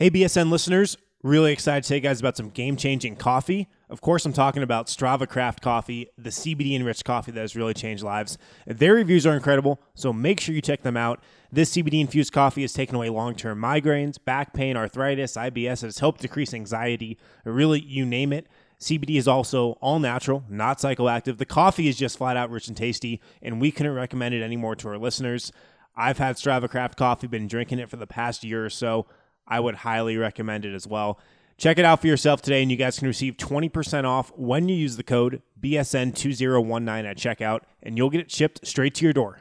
Hey, BSN listeners, really excited to tell you guys about some game changing coffee. Of course, I'm talking about Strava Craft Coffee, the CBD enriched coffee that has really changed lives. Their reviews are incredible, so make sure you check them out. This CBD infused coffee has taken away long term migraines, back pain, arthritis, IBS. It has helped decrease anxiety. Really, you name it. CBD is also all natural, not psychoactive. The coffee is just flat out rich and tasty, and we couldn't recommend it anymore to our listeners. I've had Strava Craft coffee, been drinking it for the past year or so. I would highly recommend it as well. Check it out for yourself today, and you guys can receive 20% off when you use the code BSN2019 at checkout, and you'll get it shipped straight to your door.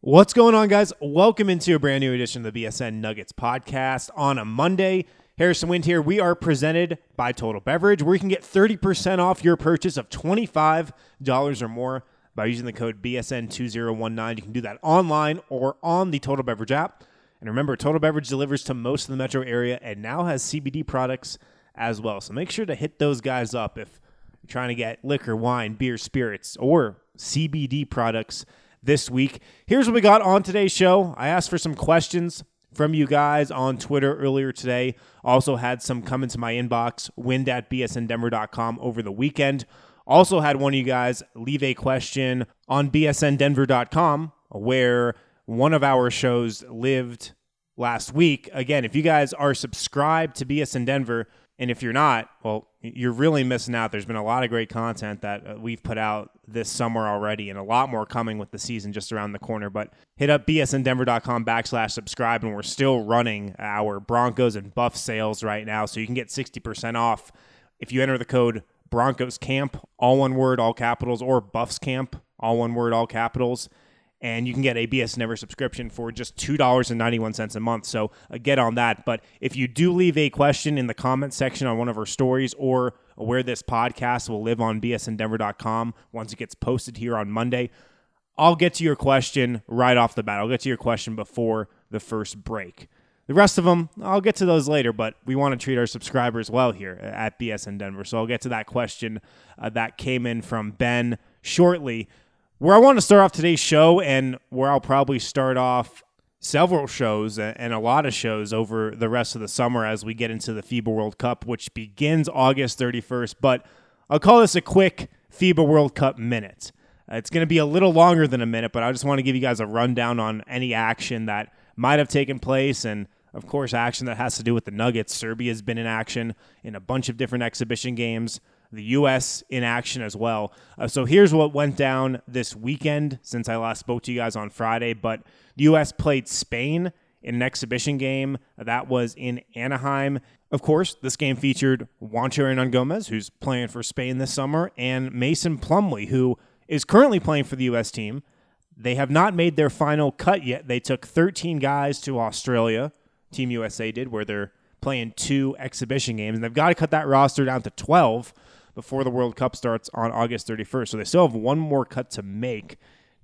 What's going on, guys? Welcome into a brand new edition of the BSN Nuggets podcast on a Monday. Harrison Wind here. We are presented by Total Beverage, where you can get 30% off your purchase of $25 or more by using the code BSN2019. You can do that online or on the Total Beverage app. And remember, Total Beverage delivers to most of the metro area and now has CBD products as well. So make sure to hit those guys up if you're trying to get liquor, wine, beer, spirits, or CBD products this week. Here's what we got on today's show. I asked for some questions from you guys on Twitter earlier today. Also had some come into my inbox, wind at bsndenver.com over the weekend. Also had one of you guys leave a question on bsndenver.com where one of our shows lived last week. Again, if you guys are subscribed to BSN Denver, and if you're not, well, you're really missing out. There's been a lot of great content that uh, we've put out this summer already, and a lot more coming with the season just around the corner. But hit up bsndenver.com backslash subscribe, and we're still running our Broncos and Buff sales right now, so you can get 60% off if you enter the code Broncos Camp, all one word, all capitals, or Buffs Camp, all one word, all capitals and you can get a BSN Denver subscription for just $2.91 a month. So uh, get on that. But if you do leave a question in the comment section on one of our stories or where this podcast will live on bsndenver.com once it gets posted here on Monday, I'll get to your question right off the bat. I'll get to your question before the first break. The rest of them, I'll get to those later, but we want to treat our subscribers well here at BSN Denver. So I'll get to that question uh, that came in from Ben shortly. Where I want to start off today's show, and where I'll probably start off several shows and a lot of shows over the rest of the summer as we get into the FIBA World Cup, which begins August 31st. But I'll call this a quick FIBA World Cup minute. Uh, it's going to be a little longer than a minute, but I just want to give you guys a rundown on any action that might have taken place and of course, action that has to do with the Nuggets. Serbia's been in action in a bunch of different exhibition games the U.S. in action as well. Uh, so here's what went down this weekend since I last spoke to you guys on Friday. But the U.S. played Spain in an exhibition game that was in Anaheim. Of course, this game featured Juancho Hernangomez, who's playing for Spain this summer, and Mason Plumlee, who is currently playing for the U.S. team. They have not made their final cut yet. They took 13 guys to Australia, Team USA did, where they're playing two exhibition games, and they've got to cut that roster down to 12 before the World Cup starts on August 31st. So they still have one more cut to make.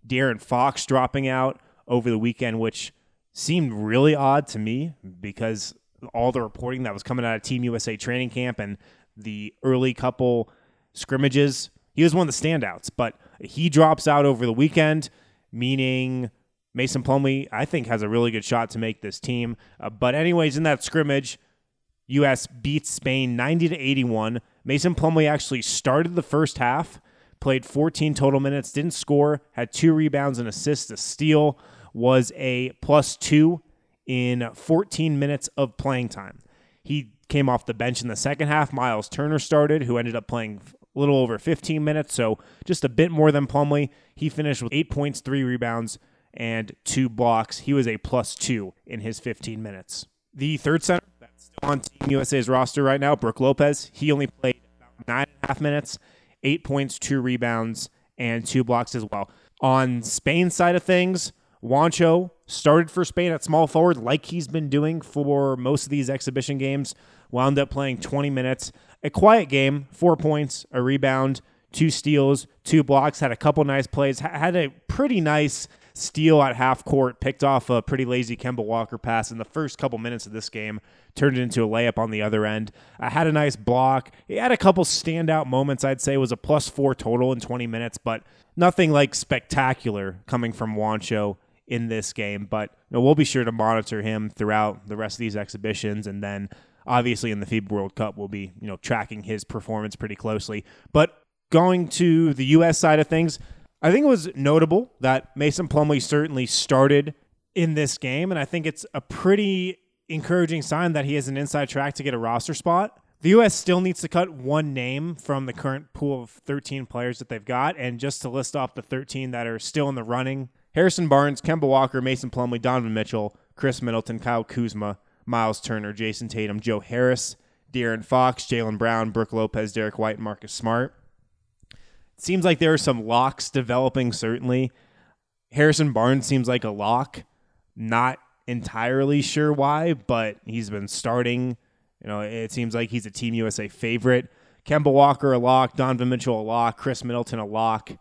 De'Aaron Fox dropping out over the weekend, which seemed really odd to me because all the reporting that was coming out of Team USA training camp and the early couple scrimmages, he was one of the standouts. But he drops out over the weekend, meaning Mason Plumlee, I think, has a really good shot to make this team. Uh, but, anyways, in that scrimmage, U.S. beats Spain 90 to 81. Mason Plumlee actually started the first half, played 14 total minutes, didn't score, had two rebounds and assists. A steal was a plus two in 14 minutes of playing time. He came off the bench in the second half. Miles Turner started, who ended up playing a little over 15 minutes, so just a bit more than Plumlee. He finished with eight points, three rebounds, and two blocks. He was a plus two in his 15 minutes. The third center on Team USA's roster right now, Brook Lopez. He only played about nine and a half minutes, eight points, two rebounds, and two blocks as well. On Spain's side of things, Juancho started for Spain at small forward like he's been doing for most of these exhibition games. Wound up playing 20 minutes. A quiet game, four points, a rebound, two steals, two blocks, had a couple nice plays, had a pretty nice steal at half court, picked off a pretty lazy Kemba Walker pass in the first couple minutes of this game, turned it into a layup on the other end. I had a nice block. He had a couple standout moments, I'd say, it was a plus four total in 20 minutes, but nothing like spectacular coming from Juancho in this game. But you know, we'll be sure to monitor him throughout the rest of these exhibitions and then obviously in the FIBA World Cup we'll be, you know, tracking his performance pretty closely. But going to the US side of things, I think it was notable that Mason Plumlee certainly started in this game, and I think it's a pretty encouraging sign that he has an inside track to get a roster spot. The U.S. still needs to cut one name from the current pool of 13 players that they've got, and just to list off the 13 that are still in the running Harrison Barnes, Kemba Walker, Mason Plumlee, Donovan Mitchell, Khris Middleton, Kyle Kuzma, Miles Turner, Jayson Tatum, Joe Harris, De'Aaron Fox, Jaylen Brown, Brook Lopez, Derrick White, and Marcus Smart seems like there are some locks developing, certainly. Harrison Barnes seems like a lock. Not entirely sure why, but he's been starting. You know, it seems like he's a Team USA favorite. Kemba Walker a lock, Donovan Mitchell a lock, Khris Middleton a lock.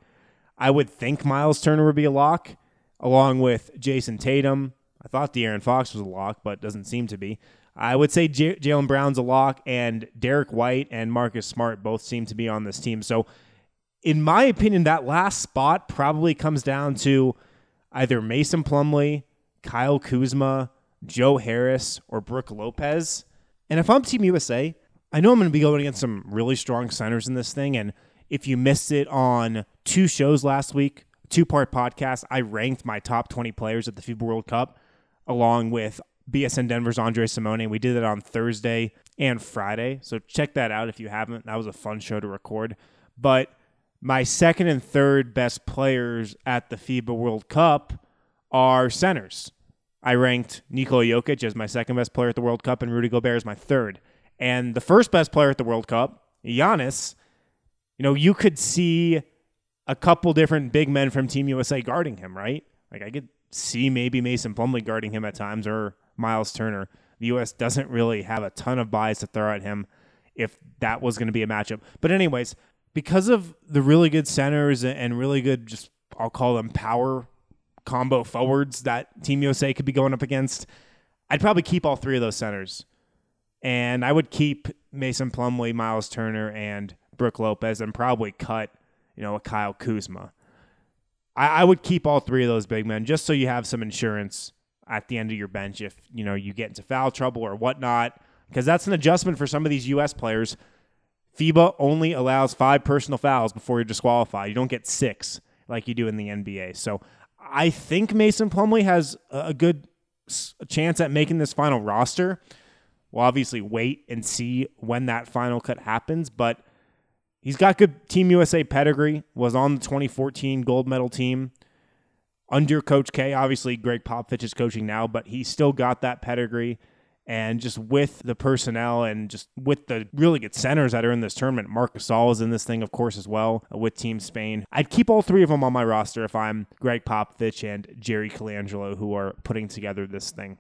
I would think Miles Turner would be a lock, along with Jayson Tatum. I thought De'Aaron Fox was a lock, but doesn't seem to be. I would say J- Jaylen Brown's a lock, and Derrick White and Marcus Smart both seem to be on this team. So in my opinion, that last spot probably comes down to either Mason Plumlee, Kyle Kuzma, Joe Harris, or Brook Lopez. And if I'm Team USA, I know I'm going to be going against some really strong centers in this thing. And if you missed it on two shows last week, two part podcast, I ranked my top 20 players at the FIBA World Cup along with BSN Denver's Andre Simone. We did it on Thursday and Friday. So check that out if you haven't. That was a fun show to record. But my second and third best players at the FIBA World Cup are centers. I ranked Nikola Jokic as my second best player at the World Cup, and Rudy Gobert as my third. And the first best player at the World Cup, Giannis, you know, you could see a couple different big men from Team USA guarding him, right? Like I could see maybe Mason Plumlee guarding him at times or Miles Turner. The U.S. doesn't really have a ton of buys to throw at him if that was going to be a matchup. But anyways, because of the really good centers and really good, just I'll call them power combo forwards that Team USA could be going up against, I'd probably keep all three of those centers. And I would keep Mason Plumlee, Miles Turner, and Brook Lopez, and probably cut, you know, a Kyle Kuzma. I, I would keep all three of those big men just so you have some insurance at the end of your bench if you know you get into foul trouble or whatnot, because that's an adjustment for some of these U.S. players FIBA only allows five personal fouls before you're disqualified. You don't get six like you do in the NBA. So I think Mason Plumlee has a good chance at making this final roster. We'll obviously wait and see when that final cut happens, but he's got good Team USA pedigree, was on the 2014 gold medal team under Coach K. Obviously, Gregg Popovich is coaching now, but he still got that pedigree and just with the personnel and just with the really good centers that are in this tournament. Marc Gasol is in this thing, of course, as well uh, with Team Spain. I'd keep all three of them on my roster if I'm Gregg Popovich and Jerry Colangelo, who are putting together this thing.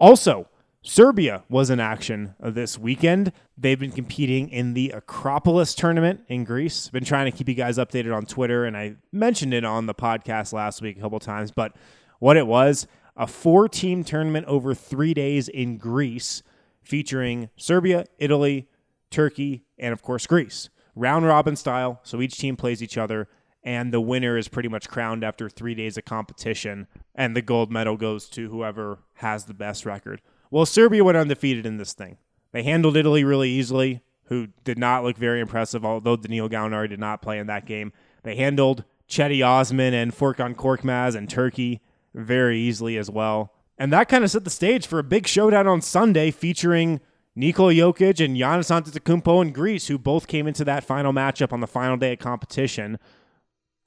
Also, Serbia was in action this weekend. They've been competing in the Acropolis tournament in Greece. Been trying to keep you guys updated on Twitter, and I mentioned it on the podcast last week a couple times. But what it was, a four team tournament over three days in Greece featuring Serbia, Italy, Turkey, and of course Greece. Round robin style, so each team plays each other, and the winner is pretty much crowned after three days of competition, and the gold medal goes to whoever has the best record. Well, Serbia went undefeated in this thing. They handled Italy really easily, who did not look very impressive, although Danilo Gallinari did not play in that game. They handled Cedi Osman and Furkan Korkmaz and Turkey very easily as well. And that kind of set the stage for a big showdown on Sunday featuring Nikola Jokic and Giannis Antetokounmpo in Greece, who both came into that final matchup on the final day of competition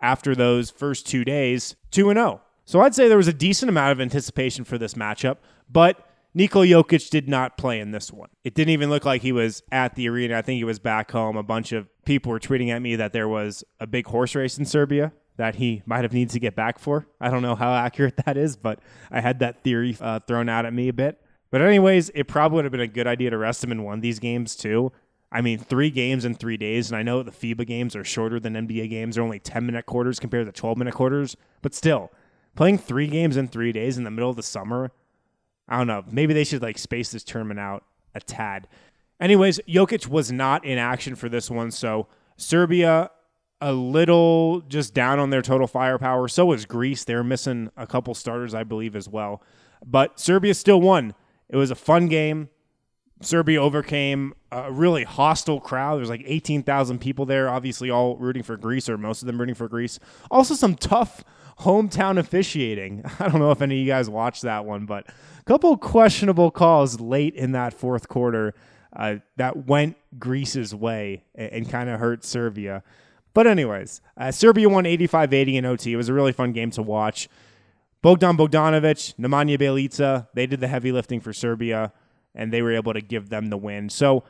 after those first two days, 2 0. So I'd say there was a decent amount of anticipation for this matchup, but Nikola Jokic did not play in this one. It didn't even look like he was at the arena. I think he was back home. A bunch of people were tweeting at me that there was a big horse race in Serbia that he might have needed to get back for. I don't know how accurate that is, but I had that theory uh, thrown out at me a bit. But, anyways, it probably would have been a good idea to rest him in one of these games, too. I mean, three games in three days, and I know the FIBA games are shorter than NBA games. They're only 10 minute quarters compared to 12 minute quarters, but still, playing three games in three days in the middle of the summer, I don't know. Maybe they should like space this tournament out a tad. Anyways, Jokic was not in action for this one, so Serbia a little just down on their total firepower. So was Greece. They're missing a couple starters, I believe, as well. But Serbia still won. It was a fun game. Serbia overcame a really hostile crowd. There's like 18,000 people there, obviously all rooting for Greece, or most of them rooting for Greece. Also, some tough hometown officiating. I don't know if any of you guys watched that one, but a couple questionable calls late in that fourth quarter uh, that went Greece's way and, and kind of hurt Serbia. But, anyways, uh, Serbia won 85 80 in OT. It was a really fun game to watch. Bogdan Bogdanovic, Nemanja Bjelica, they did the heavy lifting for Serbia, and they were able to give them the win. So,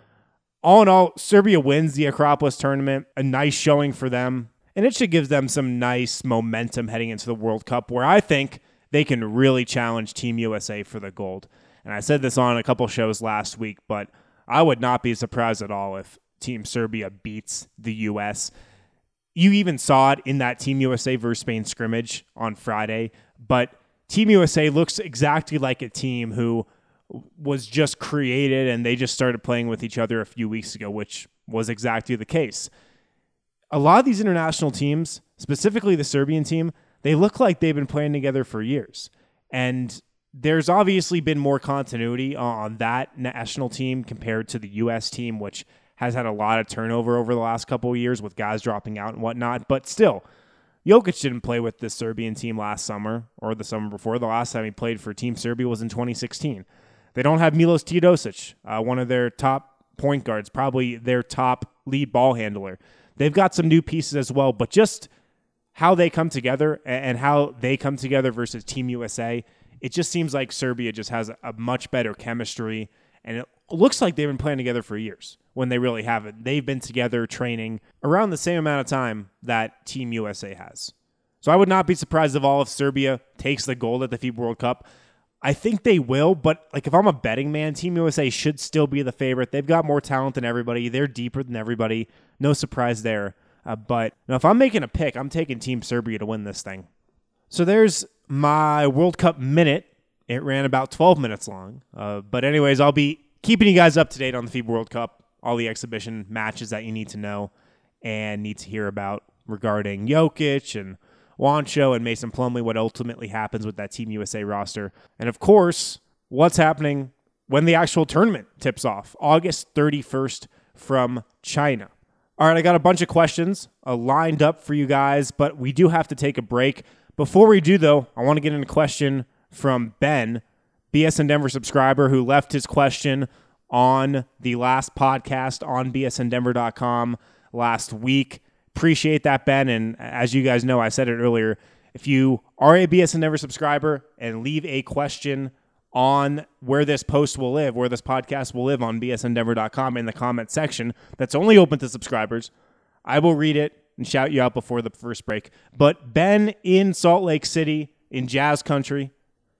all in all, Serbia wins the Acropolis tournament. A nice showing for them. And it should give them some nice momentum heading into the World Cup, where I think they can really challenge Team USA for the gold. And I said this on a couple shows last week, but I would not be surprised at all if Team Serbia beats the U.S you even saw it in that Team USA versus Spain scrimmage on Friday. But Team USA looks exactly like a team who was just created and they just started playing with each other a few weeks ago, which was exactly the case. A lot of these international teams, specifically the Serbian team, they look like they've been playing together for years. And there's obviously been more continuity on that national team compared to the US team, which has had a lot of turnover over the last couple of years with guys dropping out and whatnot. But still, Jokic didn't play with the Serbian team last summer or the summer before. The last time he played for Team Serbia was in 2016. They don't have Milos Teodosic, uh, one of their top point guards, probably their top lead ball handler. They've got some new pieces as well, but just how they come together and how they come together versus Team USA, it just seems like Serbia just has a much better chemistry, and looks like they've been playing together for years when they really haven't. They've been together training around the same amount of time that Team USA has. So I would not be surprised if all of Serbia takes the gold at the FIBA World Cup. I think they will, but like if I'm a betting man, Team USA should still be the favorite. They've got more talent than everybody. They're deeper than everybody. No surprise there. Uh, but you know, if I'm making a pick, I'm taking Team Serbia to win this thing. So there's my World Cup minute. It ran about 12 minutes long. Uh, but anyways, I'll be keeping you guys up to date on the FIBA World Cup all the exhibition matches that you need to know and need to hear about regarding Jokic and Juancho and Mason Plumlee, what ultimately happens with that Team USA roster. And of course, what's happening when the actual tournament tips off, August 31st from China. All right, I got a bunch of questions uh, lined up for you guys, but we do have to take a break. Before we do, though, I want to get in a question from Ben, BSN Denver subscriber, who left his question on the last podcast on bsndenver.com last week. Appreciate that, Ben. And as you guys know, I said it earlier. If you are a BSN Denver subscriber and leave a question on where this post will live, where this podcast will live on bsndenver.com in the comment section, that's only open to subscribers, I will read it and shout you out before the first break. But Ben in Salt Lake City in Jazz Country,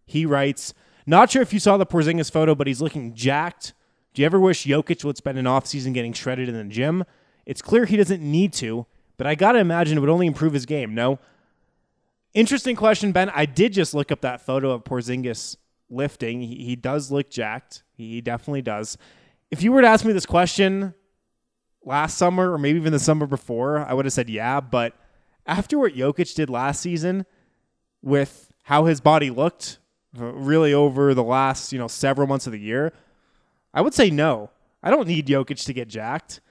he writes, not sure if you saw the Porzingis photo, but he's looking jacked do you ever wish Jokic would spend an offseason getting shredded in the gym? It's clear he doesn't need to, but I got to imagine it would only improve his game, no? Interesting question, Ben. I did just look up that photo of Porzingis lifting. He, he does look jacked. He definitely does. If you were to ask me this question last summer or maybe even the summer before, I would have said yeah. But after what Jokic did last season with how his body looked really over the last, you know, several months of the year, I would say no. I don't need Jokic to get jacked.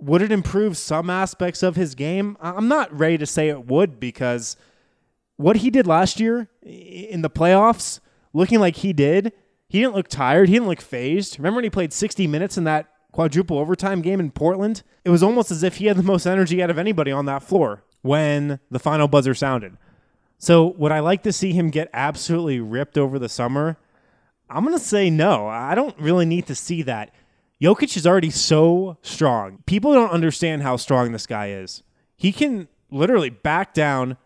Would it improve some aspects of his game? I'm not ready to say it would because what he did last year in the playoffs, looking like he did, he didn't look tired. He didn't look phased. Remember when he played 60 minutes in that quadruple overtime game in Portland? It was almost as if he had the most energy out of anybody on that floor when the final buzzer sounded. So, would I like to see him get absolutely ripped over the summer? I'm going to say no. I don't really need to see that. Jokic is already so strong. People don't understand how strong this guy is. He can literally back down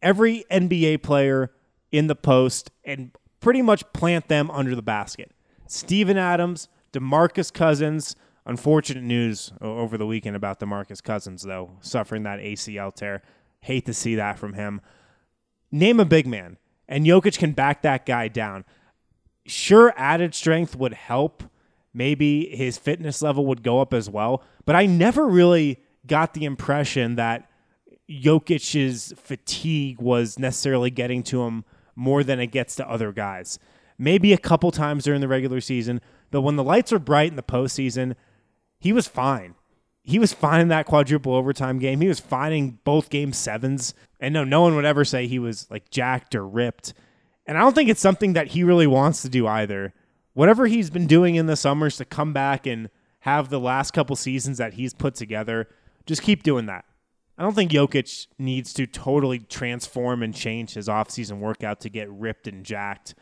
every NBA player in the post and pretty much plant them under the basket. Steven Adams, DeMarcus Cousins, unfortunate news over the weekend about DeMarcus Cousins though, suffering that ACL tear. Hate to see that from him. Name a big man and Jokic can back that guy down. Sure added strength would help. Maybe his fitness level would go up as well, but I never really got the impression that Jokic's fatigue was necessarily getting to him more than it gets to other guys. Maybe a couple times during the regular season, but when the lights are bright in the postseason, he was fine. He was fine in that quadruple overtime game. He was fine in both game sevens. And no, no one would ever say he was like jacked or ripped. And I don't think it's something that he really wants to do either. Whatever he's been doing in the summers to come back and have the last couple seasons that he's put together, just keep doing that. I don't think Jokic needs to totally transform and change his offseason workout to get ripped and jacked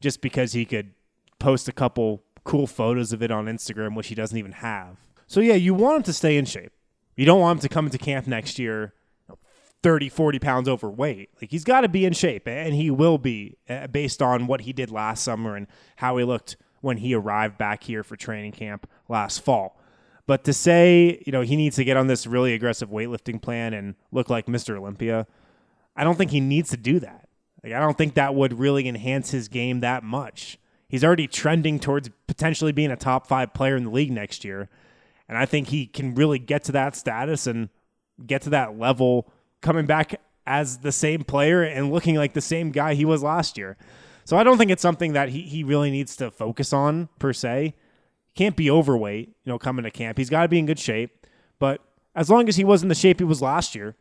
just because he could post a couple cool photos of it on Instagram, which he doesn't even have. So, yeah, you want him to stay in shape. You don't want him to come into camp next year 30, 40 pounds overweight. Like, he's got to be in shape, and he will be uh, based on what he did last summer and how he looked when he arrived back here for training camp last fall. But to say, you know, he needs to get on this really aggressive weightlifting plan and look like Mr. Olympia, I don't think he needs to do that. Like, I don't think that would really enhance his game that much. He's already trending towards potentially being a top five player in the league next year. And I think he can really get to that status and get to that level coming back as the same player and looking like the same guy he was last year. So I don't think it's something that he, he really needs to focus on per se He can't be overweight, you know, coming to camp. He's got to be in good shape. But as long as he was in the shape he was last year,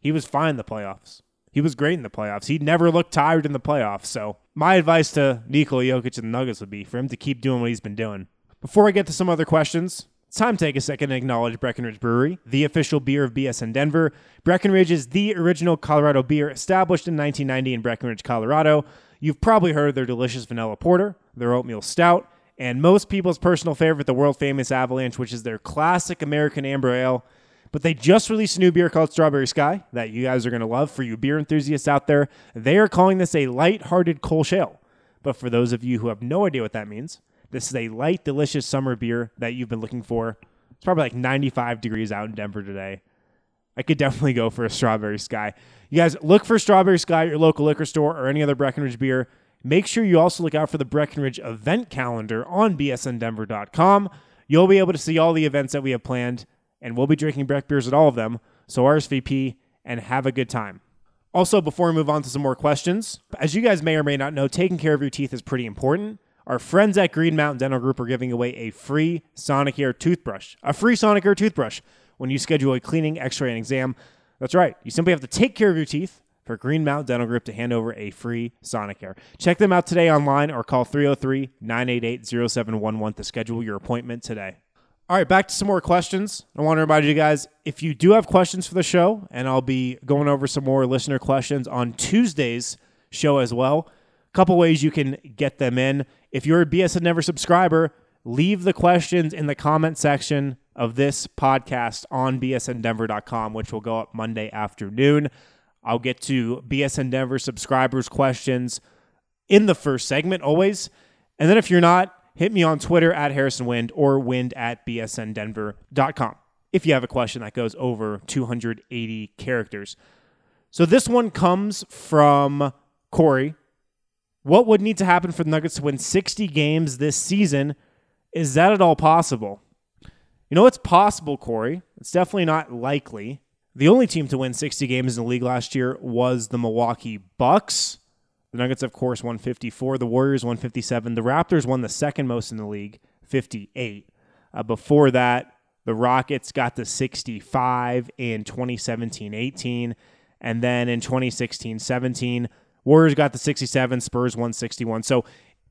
he was fine in the playoffs. He was great in the playoffs. He never looked tired in the playoffs. So my advice to Nikola Jokic and the Nuggets would be for him to keep doing what he's been doing. Before I get to some other questions, time to take a second and acknowledge Breckenridge Brewery, the official beer of BSN Denver. Breckenridge is the original Colorado beer established in 1990 in Breckenridge, Colorado. You've probably heard their delicious vanilla porter, their oatmeal stout, and most people's personal favorite, the world famous Avalanche, which is their classic American amber ale. But they just released a new beer called Strawberry Sky that you guys are going to love. For you beer enthusiasts out there, they are calling this a light-hearted Kolsch ale. But for those of you who have no idea what that means, this is a light, delicious summer beer that you've been looking for. It's probably like 95 degrees out in Denver today. I could definitely go for a Strawberry Sky. You guys look for Strawberry Sky at your local liquor store or any other Breckenridge beer. Make sure you also look out for the Breckenridge event calendar on bsndenver.com. You'll be able to see all the events that we have planned, and we'll be drinking Breck beers at all of them. So RSVP and have a good time. Also, before we move on to some more questions, as you guys may or may not know, taking care of your teeth is pretty important. Our friends at Green Mountain Dental Group are giving away a free Sonicare toothbrush. A free Sonicare toothbrush when you schedule a cleaning, x ray, and exam. That's right. You simply have to take care of your teeth for Green Mountain Dental Group to hand over a free Sonicare. Check them out today online or call 303 988 0711 to schedule your appointment today. All right, back to some more questions. I want to remind you guys if you do have questions for the show, and I'll be going over some more listener questions on Tuesday's show as well. A couple ways you can get them in. If you're a BSN Denver subscriber, leave the questions in the comment section of this podcast on bsndenver.com, which will go up Monday afternoon. I'll get to BSN Denver subscribers' questions in the first segment always. And then if you're not, hit me on Twitter at Harrison Wind or wind at bsndenver.com if you have a question that goes over 280 characters. So this one comes from Corey. What would need to happen for the Nuggets to win 60 games this season? Is that at all possible? You know, it's possible, Corey. It's definitely not likely. The only team to win 60 games in the league last year was the Milwaukee Bucks. The Nuggets, of course, won 54. The Warriors won 57. The Raptors won the second most in the league, 58. Uh, before that, the Rockets got to 65 in 2017 18. And then in 2016 17, Warriors got the 67. Spurs 161. So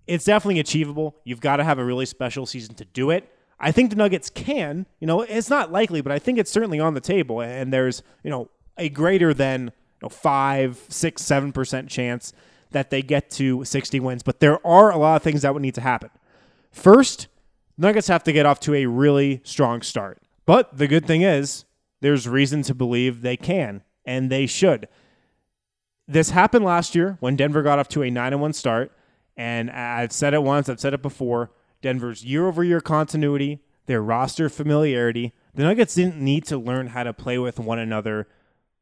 it's definitely achievable. You've got to have a really special season to do it. I think the Nuggets can. You know, it's not likely, but I think it's certainly on the table. And there's, you know, a greater than you know, five, six, seven percent chance that they get to 60 wins. But there are a lot of things that would need to happen. First, Nuggets have to get off to a really strong start. But the good thing is, there's reason to believe they can and they should. This happened last year when Denver got off to a 9 1 start. And I've said it once, I've said it before. Denver's year over year continuity, their roster familiarity. The Nuggets didn't need to learn how to play with one another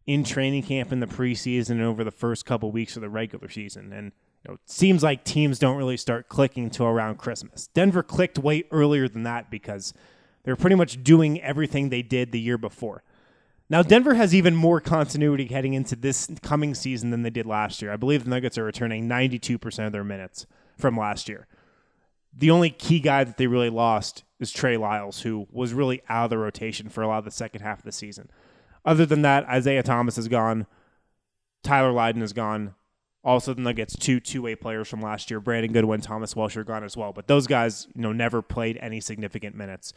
in training camp in the preseason and over the first couple weeks of the regular season. And you know, it seems like teams don't really start clicking until around Christmas. Denver clicked way earlier than that because they're pretty much doing everything they did the year before. Now, Denver has even more continuity heading into this coming season than they did last year. I believe the Nuggets are returning 92% of their minutes from last year. The only key guy that they really lost is Trey Lyles, who was really out of the rotation for a lot of the second half of the season. Other than that, Isaiah Thomas is gone. Tyler Lydon is gone. Also, the Nuggets two two way players from last year, Brandon Goodwin, Thomas Welsh are gone as well. But those guys, you know, never played any significant minutes.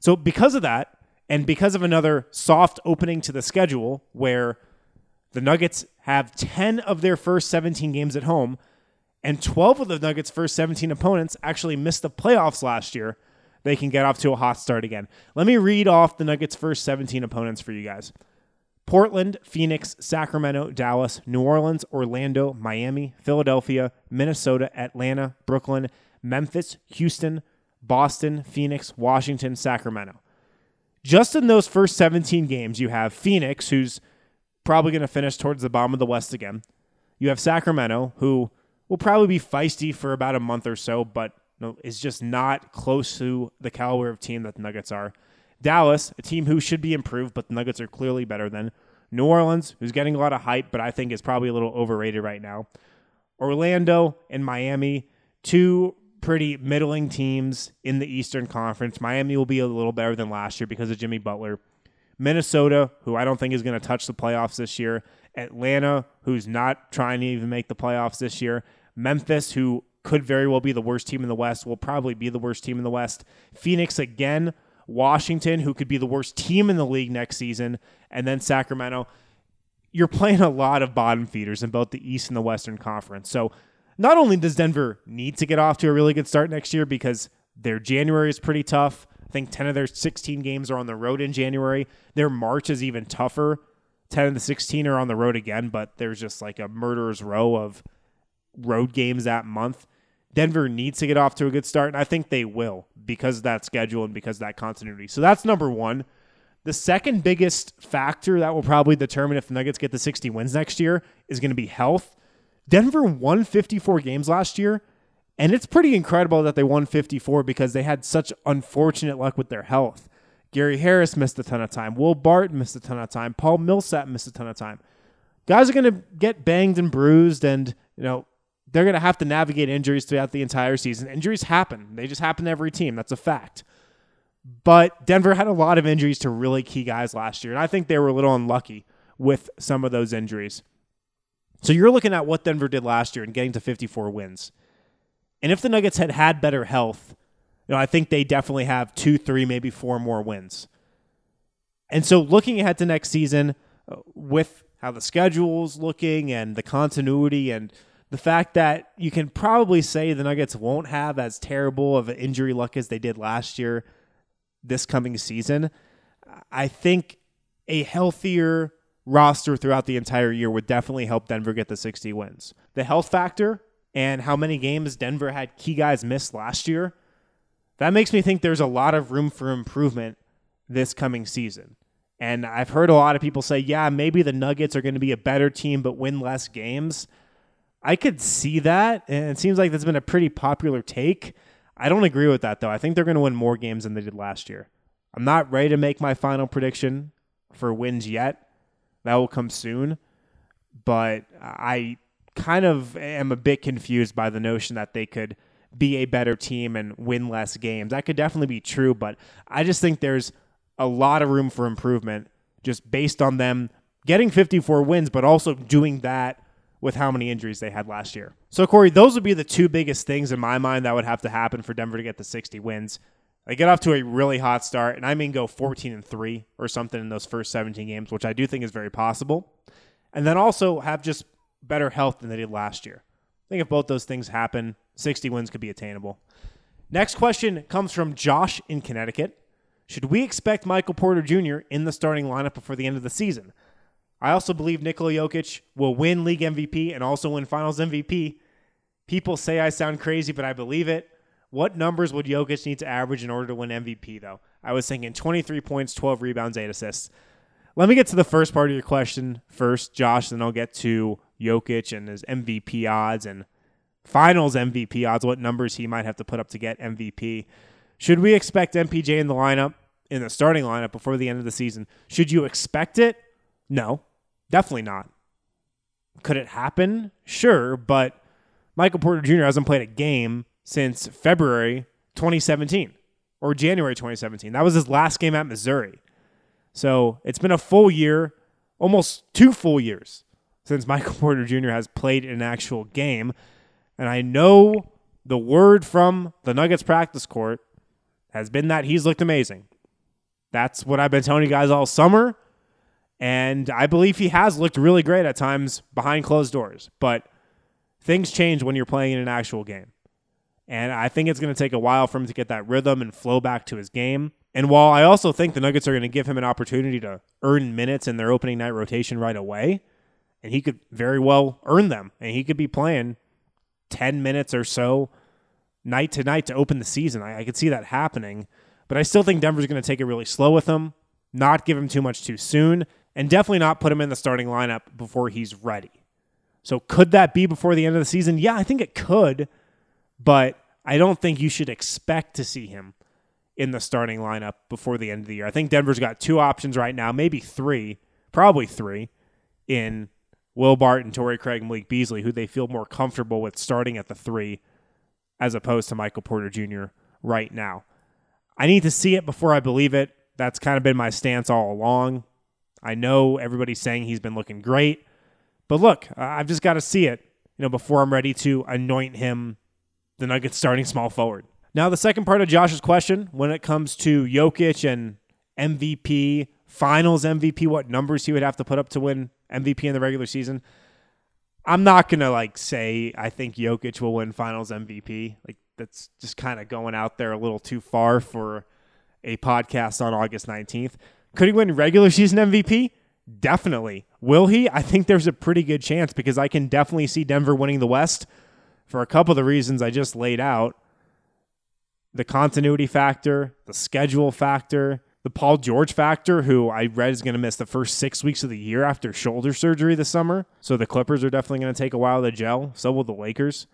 So because of that, and because of another soft opening to the schedule where the Nuggets have 10 of their first 17 games at home, and 12 of the Nuggets' first 17 opponents actually missed the playoffs last year, they can get off to a hot start again. Let me read off the Nuggets' first 17 opponents for you guys Portland, Phoenix, Sacramento, Dallas, New Orleans, Orlando, Miami, Philadelphia, Minnesota, Atlanta, Brooklyn, Memphis, Houston, Boston, Phoenix, Washington, Sacramento. Just in those first 17 games, you have Phoenix, who's probably going to finish towards the bottom of the West again. You have Sacramento, who will probably be feisty for about a month or so, but is just not close to the caliber of team that the Nuggets are. Dallas, a team who should be improved, but the Nuggets are clearly better than. New Orleans, who's getting a lot of hype, but I think is probably a little overrated right now. Orlando and Miami, two pretty middling teams in the Eastern Conference. Miami will be a little better than last year because of Jimmy Butler. Minnesota, who I don't think is going to touch the playoffs this year. Atlanta, who's not trying to even make the playoffs this year. Memphis, who could very well be the worst team in the West, will probably be the worst team in the West. Phoenix again. Washington, who could be the worst team in the league next season. And then Sacramento. You're playing a lot of bottom feeders in both the East and the Western Conference. So not only does Denver need to get off to a really good start next year because their January is pretty tough. I think 10 of their 16 games are on the road in January. Their March is even tougher. 10 of the 16 are on the road again, but there's just like a murderer's row of road games that month. Denver needs to get off to a good start, and I think they will because of that schedule and because of that continuity. So that's number one. The second biggest factor that will probably determine if the Nuggets get the 60 wins next year is going to be health. Denver won 54 games last year, and it's pretty incredible that they won 54 because they had such unfortunate luck with their health. Gary Harris missed a ton of time. Will Barton missed a ton of time. Paul Millsap missed a ton of time. Guys are going to get banged and bruised, and you know they're going to have to navigate injuries throughout the entire season. Injuries happen; they just happen to every team. That's a fact. But Denver had a lot of injuries to really key guys last year, and I think they were a little unlucky with some of those injuries. So you're looking at what Denver did last year and getting to 54 wins. And if the Nuggets had had better health, you know, I think they definitely have two, three, maybe four more wins. And so looking ahead to next season uh, with how the schedule's looking and the continuity and the fact that you can probably say the Nuggets won't have as terrible of an injury luck as they did last year this coming season, I think a healthier roster throughout the entire year would definitely help Denver get the 60 wins. The health factor and how many games Denver had key guys miss last year, that makes me think there's a lot of room for improvement this coming season. And I've heard a lot of people say, yeah, maybe the Nuggets are going to be a better team but win less games. I could see that. And it seems like that's been a pretty popular take. I don't agree with that, though. I think they're going to win more games than they did last year. I'm not ready to make my final prediction for wins yet. That will come soon. But I kind of am a bit confused by the notion that they could be a better team and win less games. That could definitely be true, but I just think there's a lot of room for improvement just based on them getting 54 wins, but also doing that with how many injuries they had last year. So, Corey, those would be the two biggest things in my mind that would have to happen for Denver to get the 60 wins. They get off to a really hot start, and I mean go 14 and 3 or something in those first 17 games, which I do think is very possible. And then also have just better health than they did last year. I think if both those things happen, 60 wins could be attainable. Next question comes from Josh in Connecticut. Should we expect Michael Porter Jr. in the starting lineup before the end of the season? I also believe Nikola Jokic will win league MVP and also win finals MVP. People say I sound crazy, but I believe it. What numbers would Jokic need to average in order to win MVP, though? I was thinking 23 points, 12 rebounds, 8 assists. Let me get to the first part of your question first, Josh, then I'll get to Jokic and his MVP odds and finals MVP odds, what numbers he might have to put up to get MVP. Should we expect MPJ in the lineup, in the starting lineup before the end of the season? Should you expect it? No, definitely not. Could it happen? Sure, but Michael Porter Jr. hasn't played a game since February 2017 or January 2017. That was his last game at Missouri. So it's been a full year, almost two full years since Michael Porter Jr. has played an actual game. And I know the word from the Nuggets practice court has been that he's looked amazing. That's what I've been telling you guys all summer. And I believe he has looked really great at times behind closed doors. But things change when you're playing in an actual game. And I think it's going to take a while for him to get that rhythm and flow back to his game. And while I also think the Nuggets are going to give him an opportunity to earn minutes in their opening night rotation right away, and he could very well earn them, and he could be playing 10 minutes or so night to night to open the season. I, I could see that happening. But I still think Denver's going to take it really slow with him, not give him too much too soon, and definitely not put him in the starting lineup before he's ready. So could that be before the end of the season? Yeah, I think it could, but I don't think you should expect to see him in the starting lineup before the end of the year. I think Denver's got two options right now, maybe three, probably three, in Will Barton, Torrey Craig, Malik Beasley, who they feel more comfortable with starting at the three as opposed to Michael Porter Jr. right now. I need to see it before I believe it. That's kind of been my stance all along. I know everybody's saying he's been looking great, but look, I've just got to see it, you know, before I'm ready to anoint him the Nuggets starting small forward. Now, the second part of Josh's question, when it comes to Jokic and MVP, finals MVP, what numbers he would have to put up to win MVP in the regular season. I'm not gonna like say I think Jokic will win Finals MVP. Like that's just kind of going out there a little too far for a podcast on August 19th. Could he win regular season MVP? Definitely. Will he? I think there's a pretty good chance because I can definitely see Denver winning the West for a couple of the reasons I just laid out. The continuity factor, the schedule factor, the Paul George factor, who I read is going to miss the first six weeks of the year after shoulder surgery this summer. So the Clippers are definitely going to take a while to gel. So will the Lakers.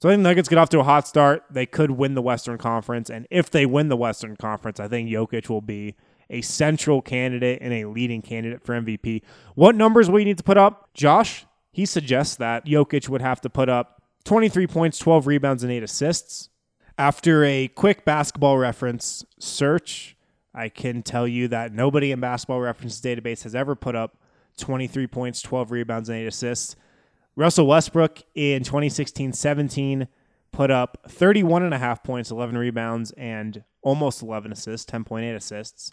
So I think Nuggets get off to a hot start. They could win the Western Conference. And if they win the Western Conference, I think Jokic will be a central candidate and a leading candidate for MVP. What numbers will you need to put up? Josh, he suggests that Jokic would have to put up 23 points, 12 rebounds, and 8 assists. After a quick basketball reference search, I can tell you that nobody in Basketball References database has ever put up 23 points, 12 rebounds, and 8 assists. Russell Westbrook in 2016 17 put up 31 and a half points, 11 rebounds, and almost 11 assists, 10.8 assists.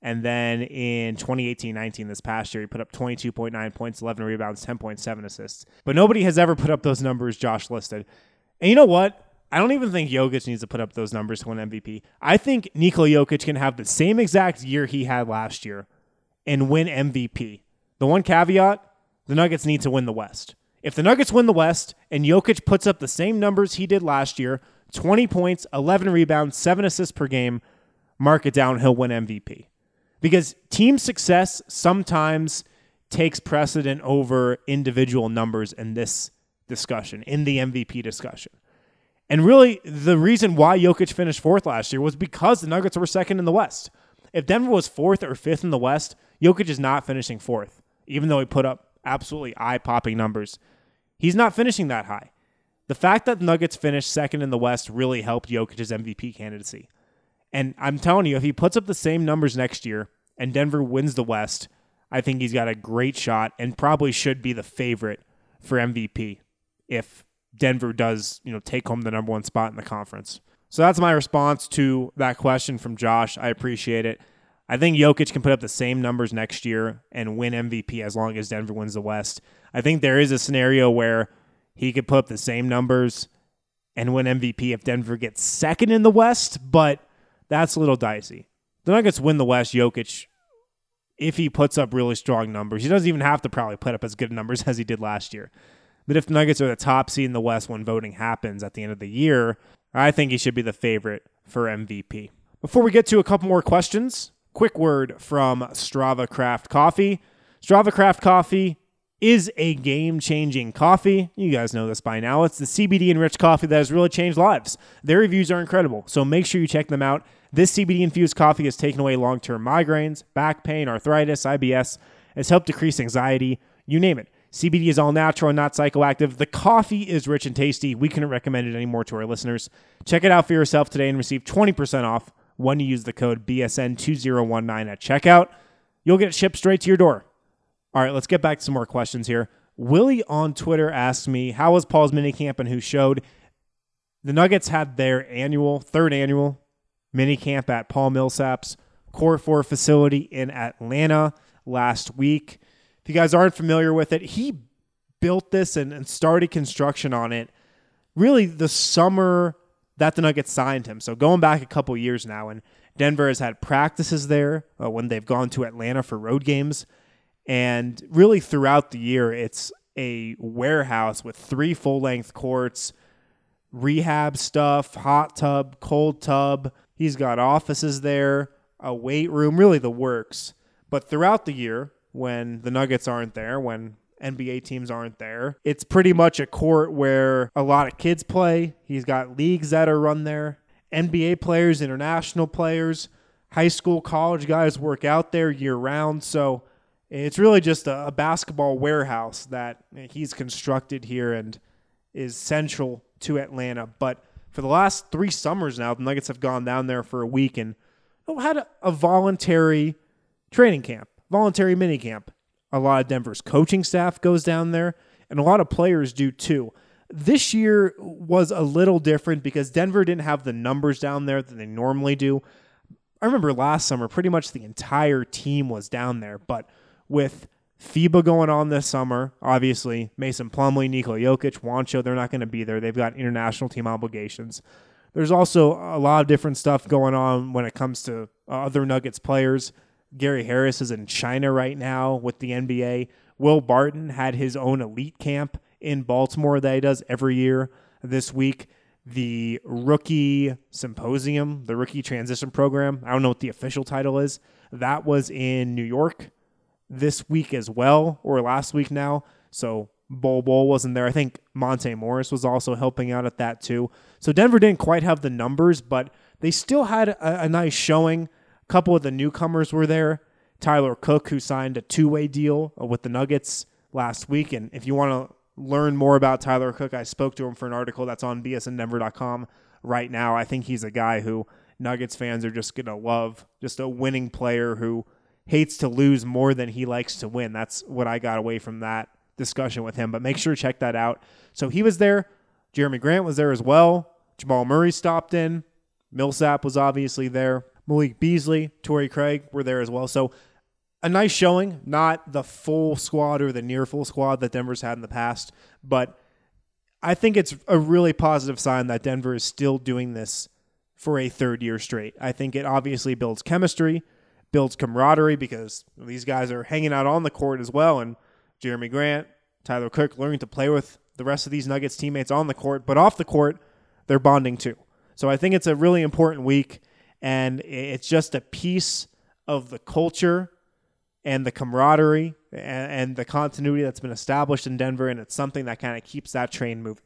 And then in 2018 19, this past year, he put up 22.9 points, 11 rebounds, 10.7 assists. But nobody has ever put up those numbers Josh listed. And you know what? I don't even think Jokic needs to put up those numbers to win MVP. I think Nikola Jokic can have the same exact year he had last year and win MVP. The one caveat the Nuggets need to win the West. If the Nuggets win the West and Jokic puts up the same numbers he did last year 20 points, 11 rebounds, 7 assists per game mark it down, he'll win MVP. Because team success sometimes takes precedent over individual numbers in this discussion, in the MVP discussion. And really, the reason why Jokic finished fourth last year was because the Nuggets were second in the West. If Denver was fourth or fifth in the West, Jokic is not finishing fourth, even though he put up absolutely eye popping numbers. He's not finishing that high. The fact that the Nuggets finished second in the West really helped Jokic's MVP candidacy. And I'm telling you, if he puts up the same numbers next year and Denver wins the West, I think he's got a great shot and probably should be the favorite for MVP if Denver does, you know, take home the number one spot in the conference. So that's my response to that question from Josh. I appreciate it. I think Jokic can put up the same numbers next year and win MVP as long as Denver wins the West. I think there is a scenario where he could put up the same numbers and win MVP if Denver gets second in the West, but that's a little dicey. the Nuggets win the West, Jokic, if he puts up really strong numbers, he doesn't even have to probably put up as good numbers as he did last year. But if the Nuggets are the top seed in the West when voting happens at the end of the year, I think he should be the favorite for MVP. Before we get to a couple more questions, quick word from Strava Craft Coffee. Strava Craft Coffee is a game changing coffee. You guys know this by now. It's the CBD enriched coffee that has really changed lives. Their reviews are incredible, so make sure you check them out. This CBD infused coffee has taken away long term migraines, back pain, arthritis, IBS. It's helped decrease anxiety, you name it. CBD is all natural and not psychoactive. The coffee is rich and tasty. We couldn't recommend it anymore to our listeners. Check it out for yourself today and receive 20% off when you use the code BSN2019 at checkout. You'll get it shipped straight to your door. All right, let's get back to some more questions here. Willie on Twitter asked me, How was Paul's minicamp and who showed? The Nuggets had their annual, third annual minicamp at Paul Millsap's Core 4 facility in Atlanta last week. If you guys aren't familiar with it, he built this and, and started construction on it really the summer that the Nuggets signed him. So going back a couple years now, and Denver has had practices there uh, when they've gone to Atlanta for road games. And really throughout the year, it's a warehouse with three full length courts, rehab stuff, hot tub, cold tub. He's got offices there, a weight room, really the works. But throughout the year, when the Nuggets aren't there, when NBA teams aren't there, it's pretty much a court where a lot of kids play. He's got leagues that are run there, NBA players, international players, high school, college guys work out there year round. So it's really just a, a basketball warehouse that he's constructed here and is central to Atlanta. But for the last three summers now, the Nuggets have gone down there for a week and had a, voluntary training camp, voluntary mini camp. A lot of Denver's coaching staff goes down there, and a lot of players do too. This year was a little different because Denver didn't have the numbers down there that they normally do. I remember last summer, pretty much the entire team was down there, but with FIBA going on this summer, obviously Mason Plumlee, Nikola Jokic, Juancho, they're not going to be there. They've got international team obligations. There's also a lot of different stuff going on when it comes to uh, other Nuggets players. Gary Harris is in China right now with the NBA. Will Barton had his own elite camp in Baltimore that he does every year this week. The rookie symposium, the rookie transition program, I don't know what the official title is, that was in New York this week as well, or last week now. So Bol Bol wasn't there. I think Monte Morris was also helping out at that too. So Denver didn't quite have the numbers, but they still had a, a nice showing. A couple of the newcomers were there. Tyler Cook, who signed a two way deal uh, with the Nuggets last week. And if you want to learn more about Tyler Cook, I spoke to him for an article that's on bsndenver.com right now. I think he's a guy who Nuggets fans are just going to love, just a winning player who hates to lose more than he likes to win. That's what I got away from that discussion with him. But make sure to check that out. So he was there. Jerami Grant was there as well. Jamal Murray stopped in. Millsap was obviously there. Malik Beasley, Torrey Craig were there as well. So a nice showing, not the full squad or the near full squad that Denver's had in the past, but I think it's a really positive sign that Denver is still doing this for a third year straight. I think it obviously builds chemistry builds camaraderie because these guys are hanging out on the court as well. And Jerami Grant, Tyler Cook learning to play with the rest of these Nuggets teammates on the court, but off the court, they're bonding too. So I think it's a really important week, and it's just a piece of the culture and the camaraderie and, the continuity that's been established in Denver, and it's something that kind of keeps that train moving.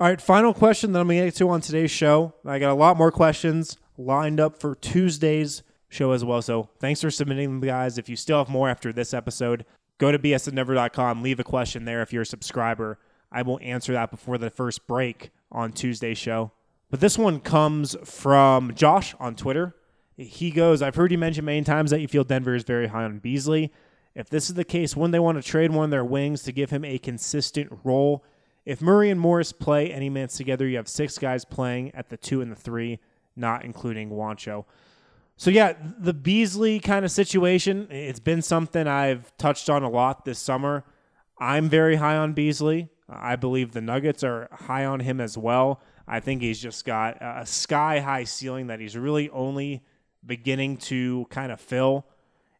All right, final question that I'm going to get to on today's show. I got a lot more questions lined up for Tuesday's show as well. So thanks for submitting them, guys. If you still have more after this episode, go to bsndenver.com, leave a question there if you're a subscriber. I will answer that before the first break on Tuesday's show. But this one comes from Josh on Twitter. He goes, I've heard you mention many times that you feel Denver is very high on Beasley. If this is the case, wouldn't they want to trade one of their wings to give him a consistent role? If Murray and Morris play any minutes together, you have six guys playing at the two and the three, not including Juancho. So yeah, the Beasley kind of situation, it's been something I've touched on a lot this summer. I'm very high on Beasley. I believe the Nuggets are high on him as well. I think he's just got a sky high ceiling that he's really only beginning to kind of fill.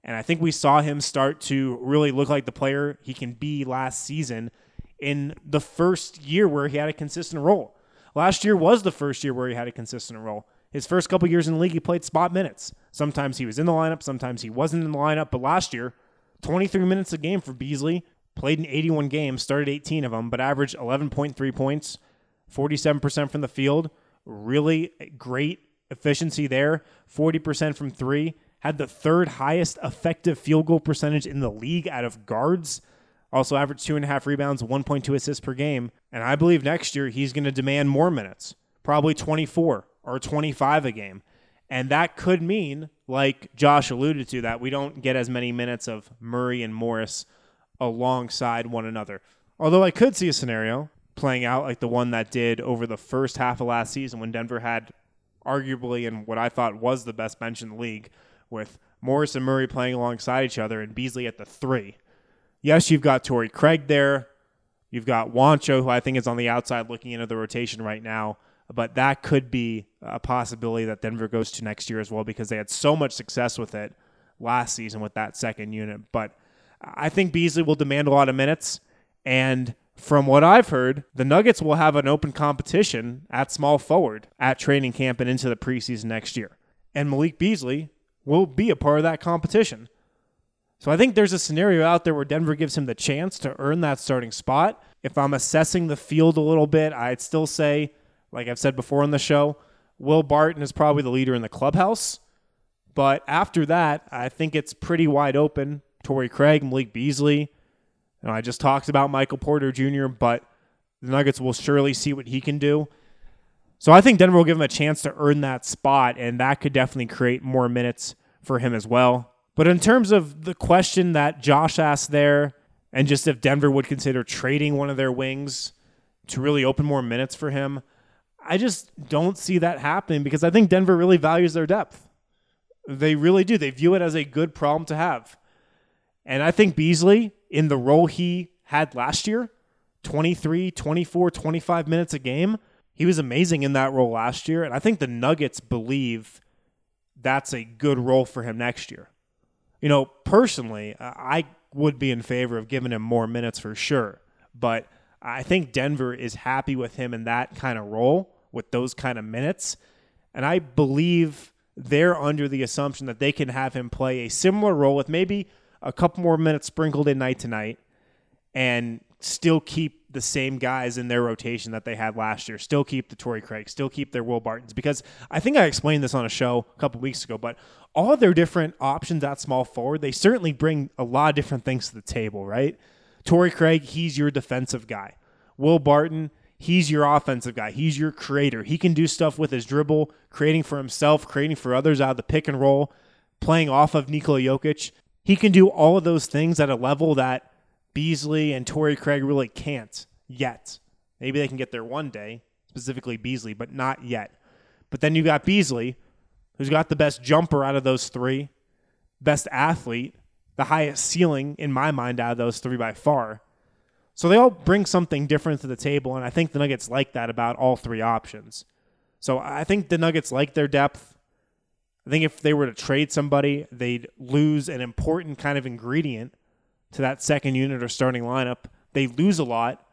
And I think we saw him start to really look like the player he can be last season in the first year where he had a consistent role. Last year was the first year where he had a consistent role. His first couple years in the league, he played spot minutes. Sometimes he was in the lineup, sometimes he wasn't in the lineup. But last year, 23 minutes a game for Beasley, played in 81 games, started 18 of them, but averaged 11.3 points, 47% from the field. Really great efficiency there, 40% from three. Had the third highest effective field goal percentage in the league out of guards. Also averaged two and a half rebounds, 1.2 assists per game. And I believe next year he's going to demand more minutes, probably 24 or 25 a game. And that could mean, like Josh alluded to, that we don't get as many minutes of Murray and Morris alongside one another. Although I could see a scenario playing out like the one that did over the first half of last season when Denver had arguably and what I thought was the best bench in the league with Morris and Murray playing alongside each other and Beasley at the three. Yes, you've got Torrey Craig there. You've got Juancho, who I think is on the outside looking into the rotation right now. But that could be a possibility that Denver goes to next year as well because they had so much success with it last season with that second unit. But I think Beasley will demand a lot of minutes. And from what I've heard, the Nuggets will have an open competition at small forward at training camp and into the preseason next year. And Malik Beasley will be a part of that competition. So I think there's a scenario out there where Denver gives him the chance to earn that starting spot. If I'm assessing the field a little bit, I'd still say, like I've said before on the show, Will Barton is probably the leader in the clubhouse. But after that, I think it's pretty wide open. Torrey Craig, Malik Beasley. You know, I just talked about Michael Porter Jr., but the Nuggets will surely see what he can do. So I think Denver will give him a chance to earn that spot, and that could definitely create more minutes for him as well. But in terms of the question that Josh asked there, and just if Denver would consider trading one of their wings to really open more minutes for him, I just don't see that happening because I think Denver really values their depth. They really do. They view it as a good problem to have. And I think Beasley, in the role he had last year 23, 24, 25 minutes a game he was amazing in that role last year. And I think the Nuggets believe that's a good role for him next year you know, personally, I would be in favor of giving him more minutes for sure. But I think Denver is happy with him in that kind of role with those kind of minutes. And I believe they're under the assumption that they can have him play a similar role with maybe a couple more minutes sprinkled in night to night and still keep the same guys in their rotation that they had last year. Still keep the Torrey Craig, still keep their Will Bartons. Because I think I explained this on a show a couple weeks ago, but all their different options at small forward, they certainly bring a lot of different things to the table, right? Torrey Craig, he's your defensive guy. Will Barton, he's your offensive guy. He's your creator. He can do stuff with his dribble, creating for himself, creating for others out of the pick and roll, playing off of Nikola Jokic. He can do all of those things at a level that Beasley and Torrey Craig really can't yet. Maybe they can get there one day, specifically Beasley, but not yet. But then you got Beasley, who's got the best jumper out of those three, best athlete, the highest ceiling in my mind out of those three by far. So they all bring something different to the table, and I think the Nuggets like that about all three options. So I think the Nuggets like their depth. I think if they were to trade somebody, they'd lose an important kind of ingredient to that second unit or starting lineup. They lose a lot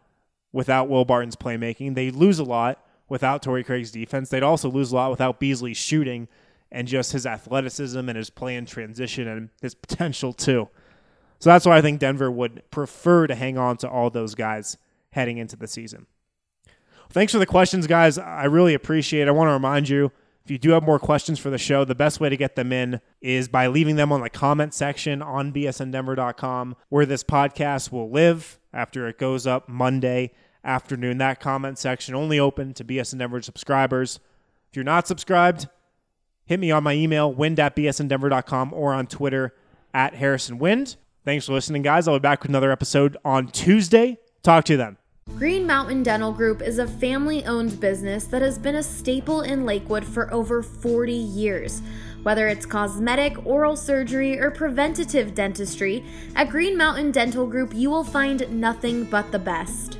without Will Barton's playmaking. They lose a lot without Torrey Craig's defense. They'd also lose a lot without Beasley's shooting and just his athleticism and his play in transition and his potential too. So that's why I think Denver would prefer to hang on to all those guys heading into the season. Thanks for the questions, guys. I really appreciate it. I want to remind you if you do have more questions for the show, the best way to get them in is by leaving them on the comment section on bsndenver.com, where this podcast will live after it goes up Monday afternoon. That comment section only open to BSN Denver subscribers. If you're not subscribed, hit me on my email, wind at bsndenver.com, or on Twitter at Harrison Wind. Thanks for listening, guys. I'll be back with another episode on Tuesday. Talk to you then. Green Mountain Dental Group is a family owned business that has been a staple in Lakewood for over 40 years. Whether it's cosmetic, oral surgery, or preventative dentistry, at Green Mountain Dental Group you will find nothing but the best.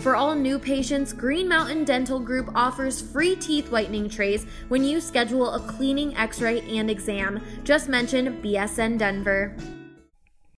For all new patients, Green Mountain Dental Group offers free teeth whitening trays when you schedule a cleaning, x ray, and exam. Just mention BSN Denver.